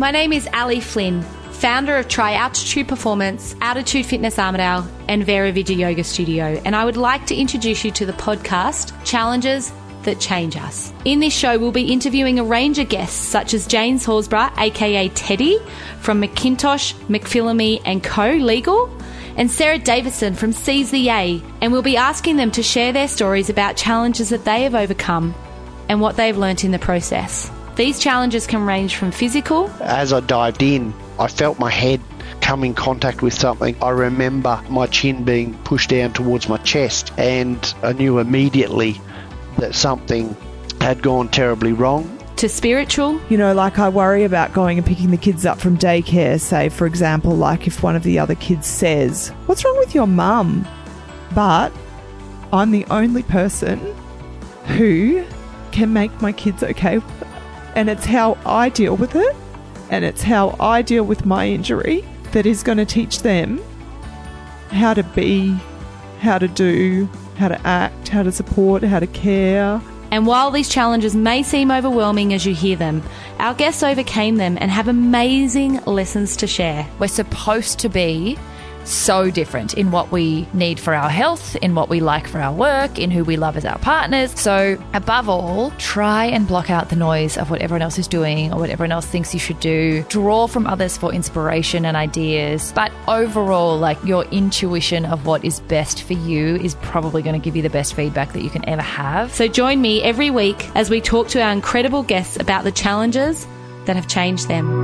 My name is Ali Flynn, founder of Try Altitude Performance, Altitude Fitness Armidale, and Vera Vidya Yoga Studio, and I would like to introduce you to the podcast Challenges that change us. In this show, we'll be interviewing a range of guests such as James Horsburgh, aka Teddy, from McIntosh, McPhillamy and Co. Legal, and Sarah Davison from Seize the Yay, and we'll be asking them to share their stories about challenges that they have overcome and what they've learnt in the process. These challenges can range from physical. As I dived in, I felt my head come in contact with something. I remember my chin being pushed down towards my chest, and I knew immediately that something had gone terribly wrong. To spiritual. You know, like I worry about going and picking the kids up from daycare, say, for example, like if one of the other kids says, What's wrong with your mum? But I'm the only person who can make my kids okay. And it's how I deal with it, and it's how I deal with my injury that is going to teach them how to be, how to do, how to act, how to support, how to care. And while these challenges may seem overwhelming as you hear them, our guests overcame them and have amazing lessons to share. We're supposed to be so different in what we need for our health, in what we like for our work, in who we love as our partners. So, above all, try and block out the noise of what everyone else is doing or what everyone else thinks you should do. Draw from others for inspiration and ideas. But overall, like your intuition of what is best for you is probably going to give you the best feedback that you can ever have. So, join me every week as we talk to our incredible guests about the challenges that have changed them.